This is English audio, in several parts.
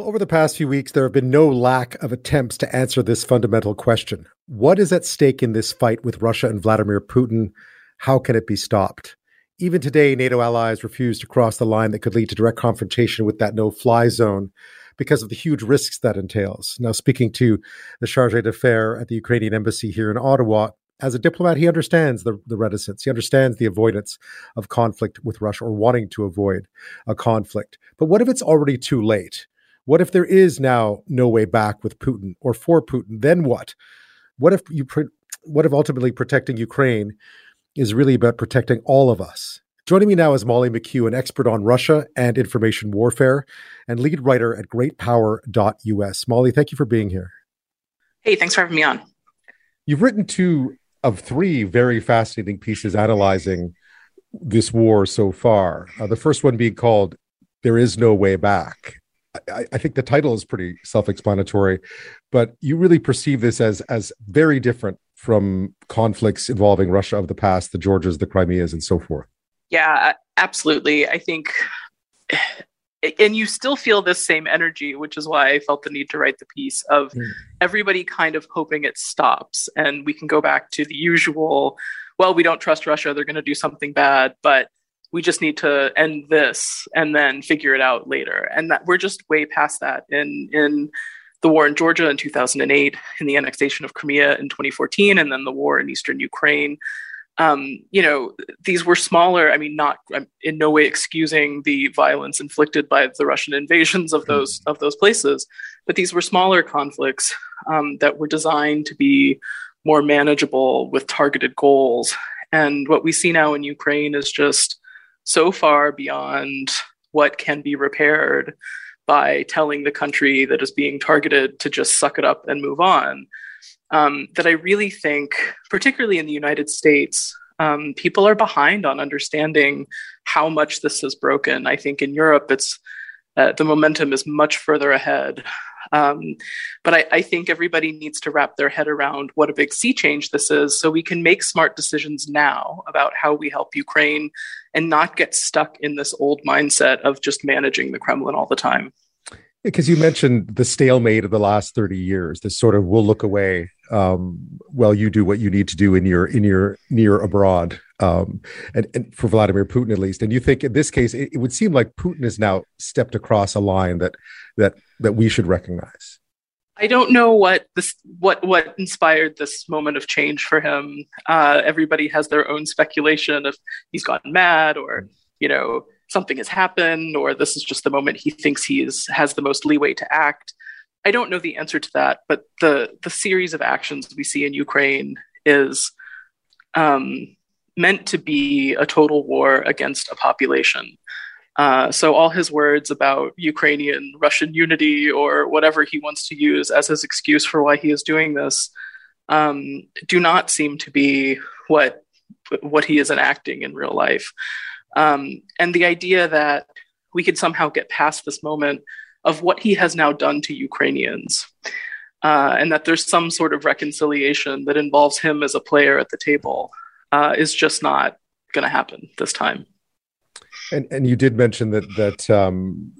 Well, over the past few weeks, there have been no lack of attempts to answer this fundamental question. What is at stake in this fight with Russia and Vladimir Putin? How can it be stopped? Even today, NATO allies refuse to cross the line that could lead to direct confrontation with that no fly zone because of the huge risks that entails. Now, speaking to the charge d'affaires at the Ukrainian embassy here in Ottawa, as a diplomat, he understands the, the reticence. He understands the avoidance of conflict with Russia or wanting to avoid a conflict. But what if it's already too late? What if there is now no way back with Putin or for Putin? Then what? What if you what if ultimately protecting Ukraine is really about protecting all of us? Joining me now is Molly McKew, an expert on Russia and information warfare and lead writer at greatpower.us. Molly, thank you for being here. Hey, thanks for having me on. You've written two of three very fascinating pieces analyzing this war so far. Uh, the first one being called There Is No Way Back. I, I think the title is pretty self-explanatory, but you really perceive this as as very different from conflicts involving Russia of the past, the Georgias, the Crimeas, and so forth. Yeah, absolutely. I think, and you still feel this same energy, which is why I felt the need to write the piece of mm. everybody kind of hoping it stops and we can go back to the usual. Well, we don't trust Russia; they're going to do something bad, but we just need to end this and then figure it out later. And that we're just way past that in in the war in Georgia in 2008 in the annexation of Crimea in 2014 and then the war in eastern Ukraine. Um, you know these were smaller i mean not I'm in no way excusing the violence inflicted by the russian invasions of those of those places but these were smaller conflicts um, that were designed to be more manageable with targeted goals. And what we see now in ukraine is just so far beyond what can be repaired by telling the country that is being targeted to just suck it up and move on. Um, that I really think, particularly in the United States, um, people are behind on understanding how much this has broken. I think in Europe, it's uh, the momentum is much further ahead. Um, but I, I, think everybody needs to wrap their head around what a big sea change this is so we can make smart decisions now about how we help Ukraine and not get stuck in this old mindset of just managing the Kremlin all the time. Because you mentioned the stalemate of the last 30 years, this sort of we'll look away um, while you do what you need to do in your in your near abroad, um, and, and, for Vladimir Putin at least. And you think in this case, it, it would seem like Putin has now stepped across a line that that that we should recognize. I don't know what this what what inspired this moment of change for him. Uh, everybody has their own speculation if he's gotten mad or you know something has happened or this is just the moment he thinks he is has the most leeway to act. I don't know the answer to that, but the the series of actions we see in Ukraine is um, meant to be a total war against a population. Uh, so all his words about Ukrainian Russian unity or whatever he wants to use as his excuse for why he is doing this um, do not seem to be what what he is enacting in real life. Um, and the idea that we could somehow get past this moment of what he has now done to Ukrainians, uh, and that there's some sort of reconciliation that involves him as a player at the table, uh, is just not going to happen this time. And and you did mention that that um,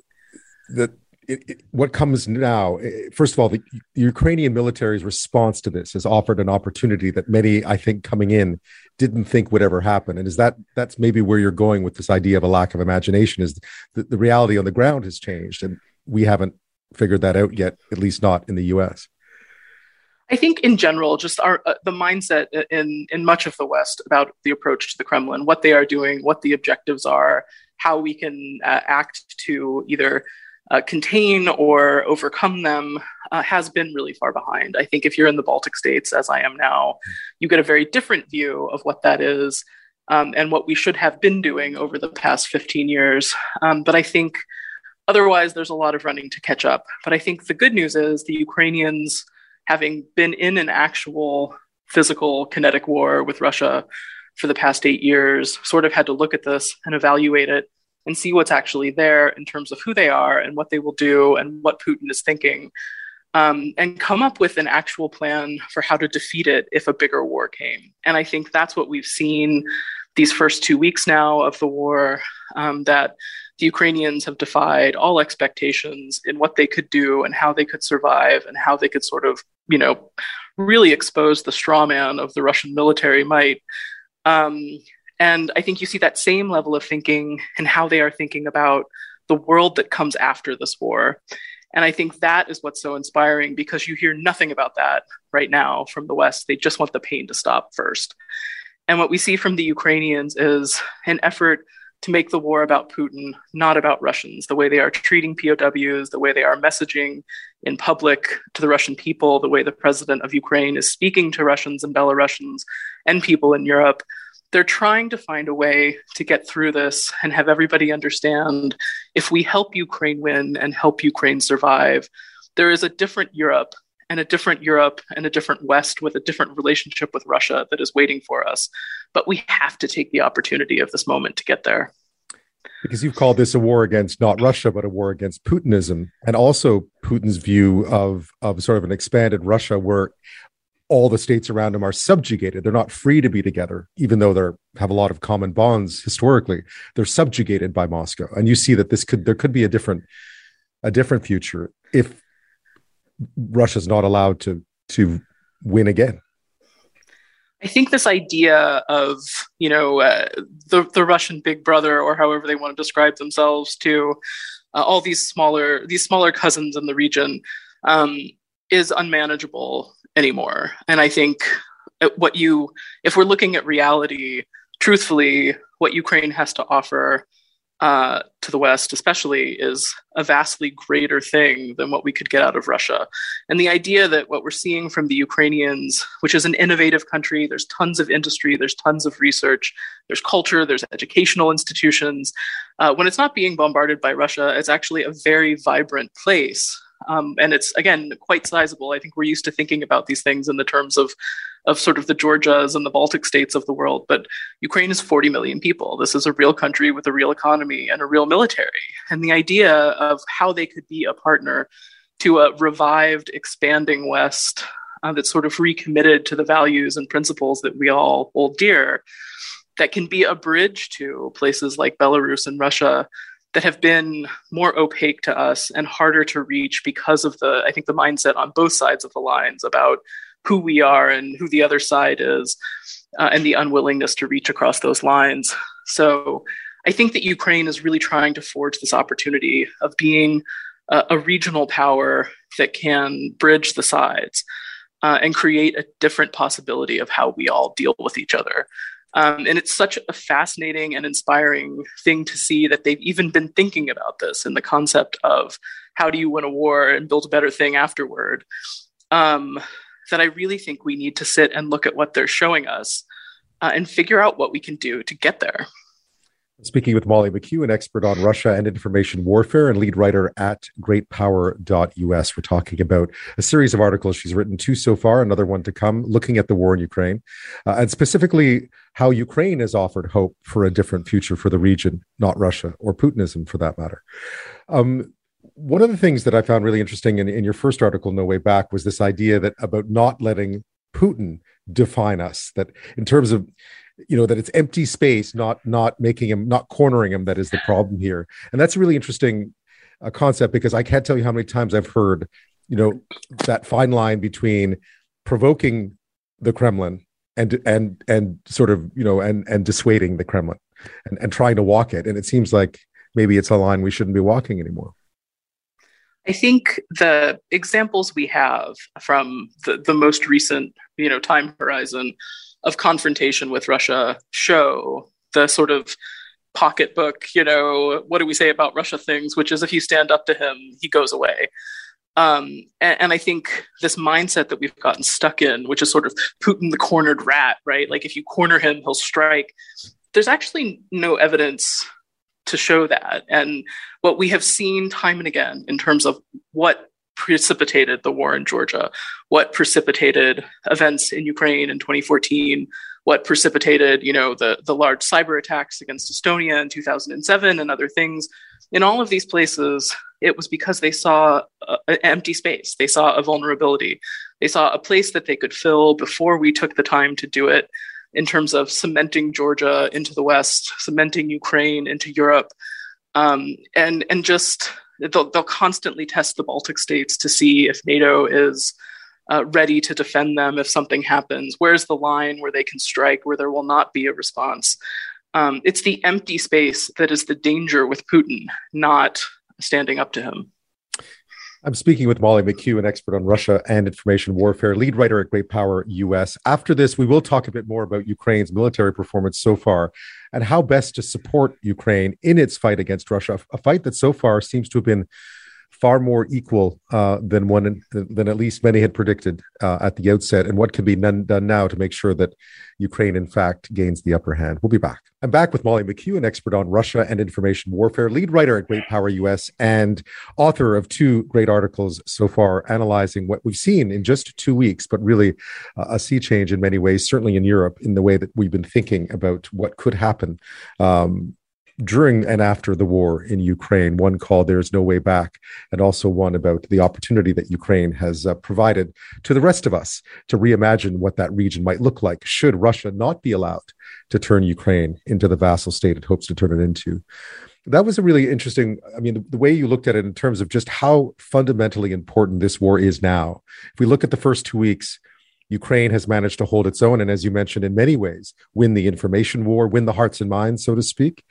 that it, it, what comes now, first of all, the, the Ukrainian military's response to this has offered an opportunity that many, I think, coming in, didn't think would ever happen. And is that that's maybe where you're going with this idea of a lack of imagination? Is that the reality on the ground has changed, and we haven't figured that out yet, at least not in the U.S. I think in general, just our uh, the mindset in in much of the West about the approach to the Kremlin, what they are doing, what the objectives are, how we can uh, act to either uh, contain or overcome them, uh, has been really far behind. I think if you're in the Baltic states, as I am now, you get a very different view of what that is um, and what we should have been doing over the past 15 years. Um, but I think otherwise, there's a lot of running to catch up. But I think the good news is the Ukrainians having been in an actual physical kinetic war with Russia for the past eight years, sort of had to look at this and evaluate it and see what's actually there in terms of who they are and what they will do and what Putin is thinking, um, and come up with an actual plan for how to defeat it if a bigger war came. And I think that's what we've seen these first two weeks now of the war um, that the Ukrainians have defied all expectations in what they could do and how they could survive and how they could sort of, you know, really expose the straw man of the Russian military might. Um, and I think you see that same level of thinking and how they are thinking about the world that comes after this war. And I think that is what's so inspiring because you hear nothing about that right now from the West. They just want the pain to stop first. And what we see from the Ukrainians is an effort to make the war about Putin, not about Russians, the way they are treating POWs, the way they are messaging in public to the Russian people, the way the president of Ukraine is speaking to Russians and Belarusians and people in Europe. They're trying to find a way to get through this and have everybody understand if we help Ukraine win and help Ukraine survive, there is a different Europe and a different Europe and a different West with a different relationship with Russia that is waiting for us. But we have to take the opportunity of this moment to get there. Because you've called this a war against not Russia, but a war against Putinism, and also Putin's view of, of sort of an expanded Russia where all the states around him are subjugated. They're not free to be together, even though they have a lot of common bonds historically. They're subjugated by Moscow, and you see that this could there could be a different a different future if Russia's not allowed to to win again. I think this idea of you know uh, the the Russian Big Brother or however they want to describe themselves to uh, all these smaller these smaller cousins in the region um, is unmanageable anymore. And I think uh, what you if we're looking at reality, truthfully, what Ukraine has to offer uh, to the West, especially, is a vastly greater thing than what we could get out of Russia. And the idea that what we're seeing from the Ukrainians, which is an innovative country, there's tons of industry, there's tons of research, there's culture, there's educational institutions. Uh, when it's not being bombarded by Russia, it's actually a very vibrant place. Um, and it's again quite sizable. I think we're used to thinking about these things in the terms of of sort of the Georgias and the Baltic states of the world. But Ukraine is 40 million people. This is a real country with a real economy and a real military. And the idea of how they could be a partner to a revived, expanding West uh, that's sort of recommitted to the values and principles that we all hold dear, that can be a bridge to places like Belarus and Russia that have been more opaque to us and harder to reach because of the, I think, the mindset on both sides of the lines about who we are and who the other side is, uh, and the unwillingness to reach across those lines. So I think that Ukraine is really trying to forge this opportunity of being a, a regional power that can bridge the sides uh, and create a different possibility of how we all deal with each other. Um, and it's such a fascinating and inspiring thing to see that they've even been thinking about this in the concept of how do you win a war and build a better thing afterward. Um, that I really think we need to sit and look at what they're showing us uh, and figure out what we can do to get there. Speaking with Molly McKew, an expert on Russia and information warfare and lead writer at greatpower.us. We're talking about a series of articles she's written, two so far, another one to come, looking at the war in Ukraine, uh, and specifically how Ukraine has offered hope for a different future for the region, not Russia or Putinism for that matter. Um, one of the things that I found really interesting in, in your first article, No Way Back, was this idea that about not letting Putin define us, that in terms of you know that it's empty space not not making him not cornering him that is the problem here and that's a really interesting uh, concept because i can't tell you how many times i've heard you know that fine line between provoking the kremlin and and and sort of you know and and dissuading the kremlin and, and trying to walk it and it seems like maybe it's a line we shouldn't be walking anymore I think the examples we have from the, the most recent, you know, time horizon of confrontation with Russia show the sort of pocketbook, you know, what do we say about Russia things, which is if you stand up to him, he goes away. Um, and, and, I think this mindset that we've gotten stuck in, which is sort of Putin the cornered rat, right? Like if you corner him, he'll strike. There's actually no evidence to show that. And what we have seen time and again in terms of what precipitated the war in Georgia, what precipitated events in Ukraine in 2014, what precipitated, you know, the, the large cyber attacks against Estonia in 2007 and other things. In all of these places, it was because they saw an empty space. They saw a vulnerability. They saw a place that they could fill before we took the time to do it in terms of cementing Georgia into the West, cementing Ukraine into Europe, um, and and just they'll, they'll constantly test the Baltic states to see if NATO is uh, ready to defend them if something happens. Where's the line where they can strike, where there will not be a response? Um, it's the empty space that is the danger with Putin, not standing up to him. I'm speaking with Molly McKew, an expert on Russia and information warfare, lead writer at Great Power US. After this, we will talk a bit more about Ukraine's military performance so far and how best to support Ukraine in its fight against Russia, a fight that so far seems to have been far more equal uh, than one than at least many had predicted uh, at the outset, and what can be done, now to make sure that Ukraine, in fact, gains the upper hand. We'll be back. I'm back with Molly McKew, an expert on Russia and information warfare, lead writer at Great Power US, and author of two great articles so far analyzing what we've seen in just two weeks, but really uh, a sea change in many ways, certainly in Europe, in the way that we've been thinking about what could happen um, during and after the war in Ukraine. One called There's No Way Back, and also one about the opportunity that Ukraine has uh, provided to the rest of us to reimagine what that region might look like should Russia not be allowed to turn Ukraine into the vassal state it hopes to turn it into. That was a really interesting. I mean, the, the way you looked at it in terms of just how fundamentally important this war is now. If we look at the first two weeks, Ukraine has managed to hold its own, and as you mentioned, in many ways, win the information war, win the hearts and minds, so to speak.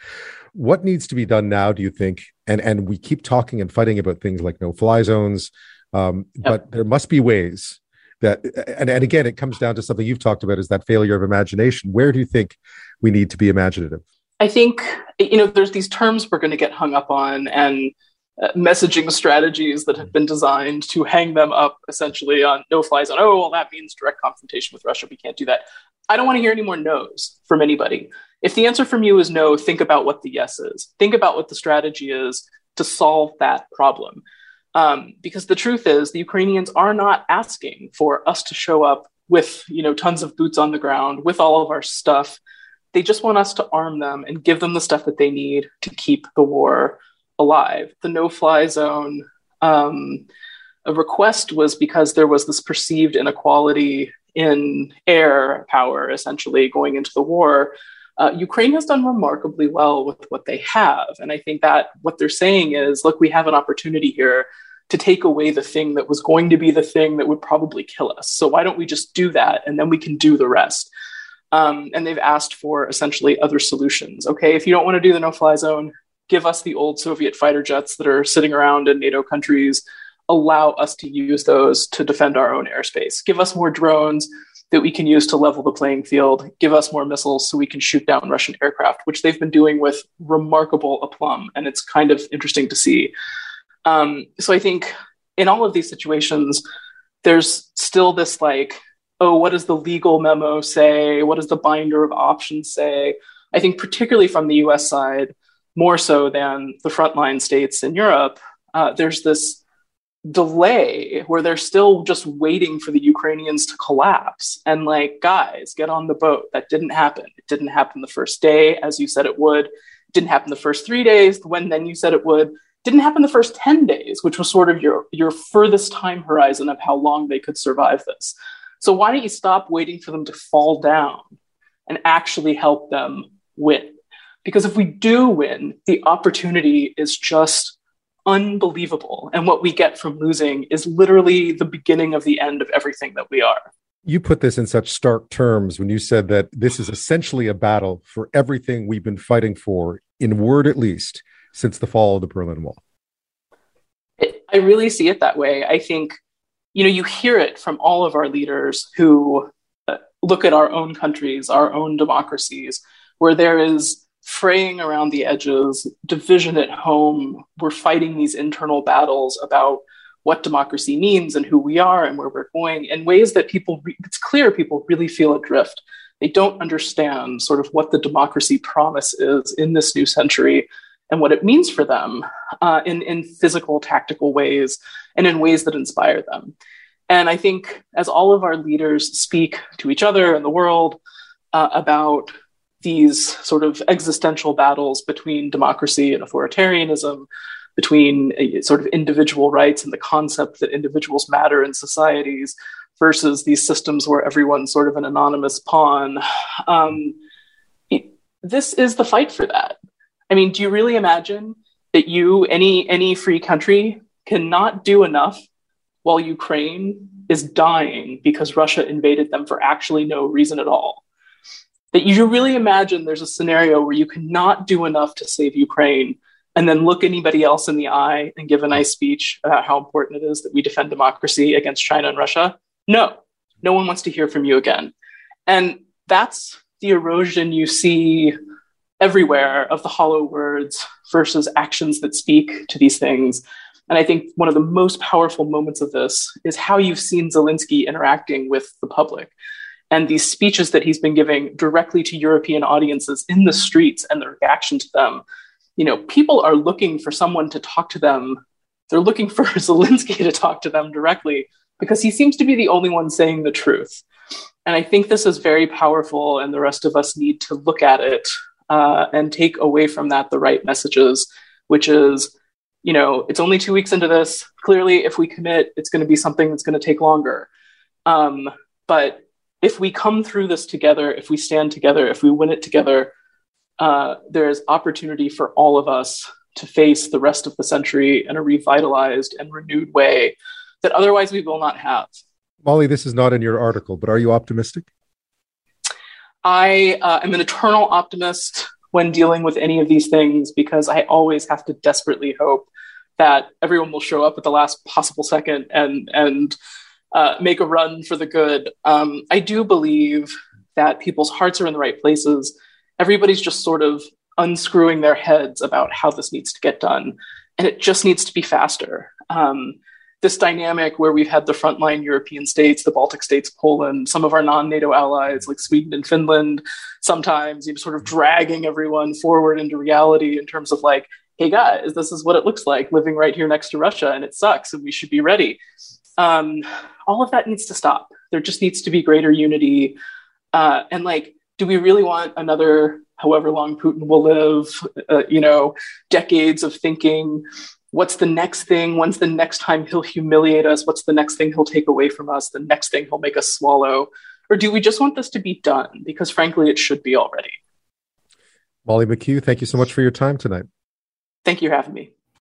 What needs to be done now, do you think? And and we keep talking and fighting about things like no fly zones, um, yep. but there must be ways that and, and again it comes down to something you've talked about is that failure of imagination where do you think we need to be imaginative i think you know there's these terms we're going to get hung up on and messaging strategies that have been designed to hang them up essentially on no fly zone oh well that means direct confrontation with russia we can't do that i don't want to hear any more no's from anybody if the answer from you is no, think about what the yes is. Think about what the strategy is to solve that problem. Um, because the truth is, the Ukrainians are not asking for us to show up with you know tons of boots on the ground with all of our stuff. They just want us to arm them and give them the stuff that they need to keep the war alive. The no-fly zone um, a request was because there was this perceived inequality in air power, essentially going into the war uh, Ukraine has done remarkably well with what they have. And I think that what they're saying is look, we have an opportunity here to take away the thing that was going to be the thing that would probably kill us. So why don't we just do that and then we can do the rest? Um, and they've asked for essentially other solutions. Okay, if you don't want to do the no fly zone, give us the old Soviet fighter jets that are sitting around in NATO countries. Allow us to use those to defend our own airspace. Give us more drones that we can use to level the playing field, give us more missiles so we can shoot down Russian aircraft, which they've been doing with remarkable aplomb. And it's kind of interesting to see. Um, so I think in all of these situations, there's still this like, oh, what does the legal memo say? What does the binder of options say? I think, particularly from the US side, more so than the frontline states in Europe, uh, there's this delay where they're still just waiting for the Ukrainians to collapse. And like, guys, get on the boat. That didn't happen. It didn't happen the first day, as you said it would. It didn't happen the first three days, when then you said it would. Didn't happen the first 10 days, which was sort of your, your furthest time horizon of how long they could survive this. So why don't you stop waiting for them to fall down and actually help them win? Because if we do win, the opportunity is just unbelievable. And what we get from losing is literally the beginning of the end of everything that we are. You put this in such stark terms when you said that this is essentially a battle for everything we've been fighting for, in word at least, since the fall of the Berlin Wall. It, I really see it that way. I think, you know, you hear it from all of our leaders who uh, look at our own countries, our own democracies, where there is fraying around the edges, division at home. We're fighting these internal battles about what democracy means and who we are and where we're going in ways that people, re- it's clear people really feel adrift. They don't understand sort of what the democracy promise is in this new century and what it means for them uh, in, in physical, tactical ways and in ways that inspire them. And I think as all of our leaders speak to each other and the world uh, about these sort of existential battles between democracy and authoritarianism, between uh, sort of individual rights and the concept that individuals matter in societies versus these systems where everyone's sort of an anonymous pawn. Um, this is the fight for that. I mean, do you really imagine that you, any any free country, cannot do enough while Ukraine is dying because Russia invaded them for actually no reason at all. That you really imagine there's a scenario where you cannot do enough to save Ukraine and then look anybody else in the eye and give a nice speech about how important it is that we defend democracy against China and Russia? No, no one wants to hear from you again. And that's the erosion you see everywhere of the hollow words versus actions that speak to these things. And I think one of the most powerful moments of this is how you've seen Zelensky interacting with the public and these speeches that he's been giving directly to European audiences in the streets and the reaction to them. You know, people are looking for someone to talk to them. They're looking for Zelensky to talk to them directly because he seems to be the only one saying the truth. And I think this is very powerful, and the rest of us need to look at it uh, and take away from that the right messages, which is you know, it's only two weeks into this. Clearly, if we commit, it's going to be something that's going to take longer. Um, but if we come through this together, if we stand together, if we win it together, uh, there is opportunity for all of us to face the rest of the century in a revitalized and renewed way that otherwise we will not have. Molly, this is not in your article, but are you optimistic? I uh, am an eternal optimist when dealing with any of these things because I always have to desperately hope that everyone will show up at the last possible second and and uh, make a run for the good. Um, I do believe that people's hearts are in the right places. Everybody's just sort of unscrewing their heads about how this needs to get done, and it just needs to be faster. Um, this dynamic where we've had the frontline European states, the Baltic states, Poland, some of our non-NATO allies like Sweden and Finland, sometimes you know, sort of dragging everyone forward into reality in terms of like, hey guys, this is what it looks like living right here next to Russia, and it sucks, and we should be ready. Um, all of that needs to stop. There just needs to be greater unity, uh, and like, do we really want another however long Putin will live? Uh, you know, decades of thinking what's the next thing? When's the next time he'll humiliate us? What's the next thing he'll take away from us? The next thing he'll make us swallow? Or do we just want this to be done? Because frankly, it should be already. Molly McKew, thank you so much for your time tonight. Thank you for having me.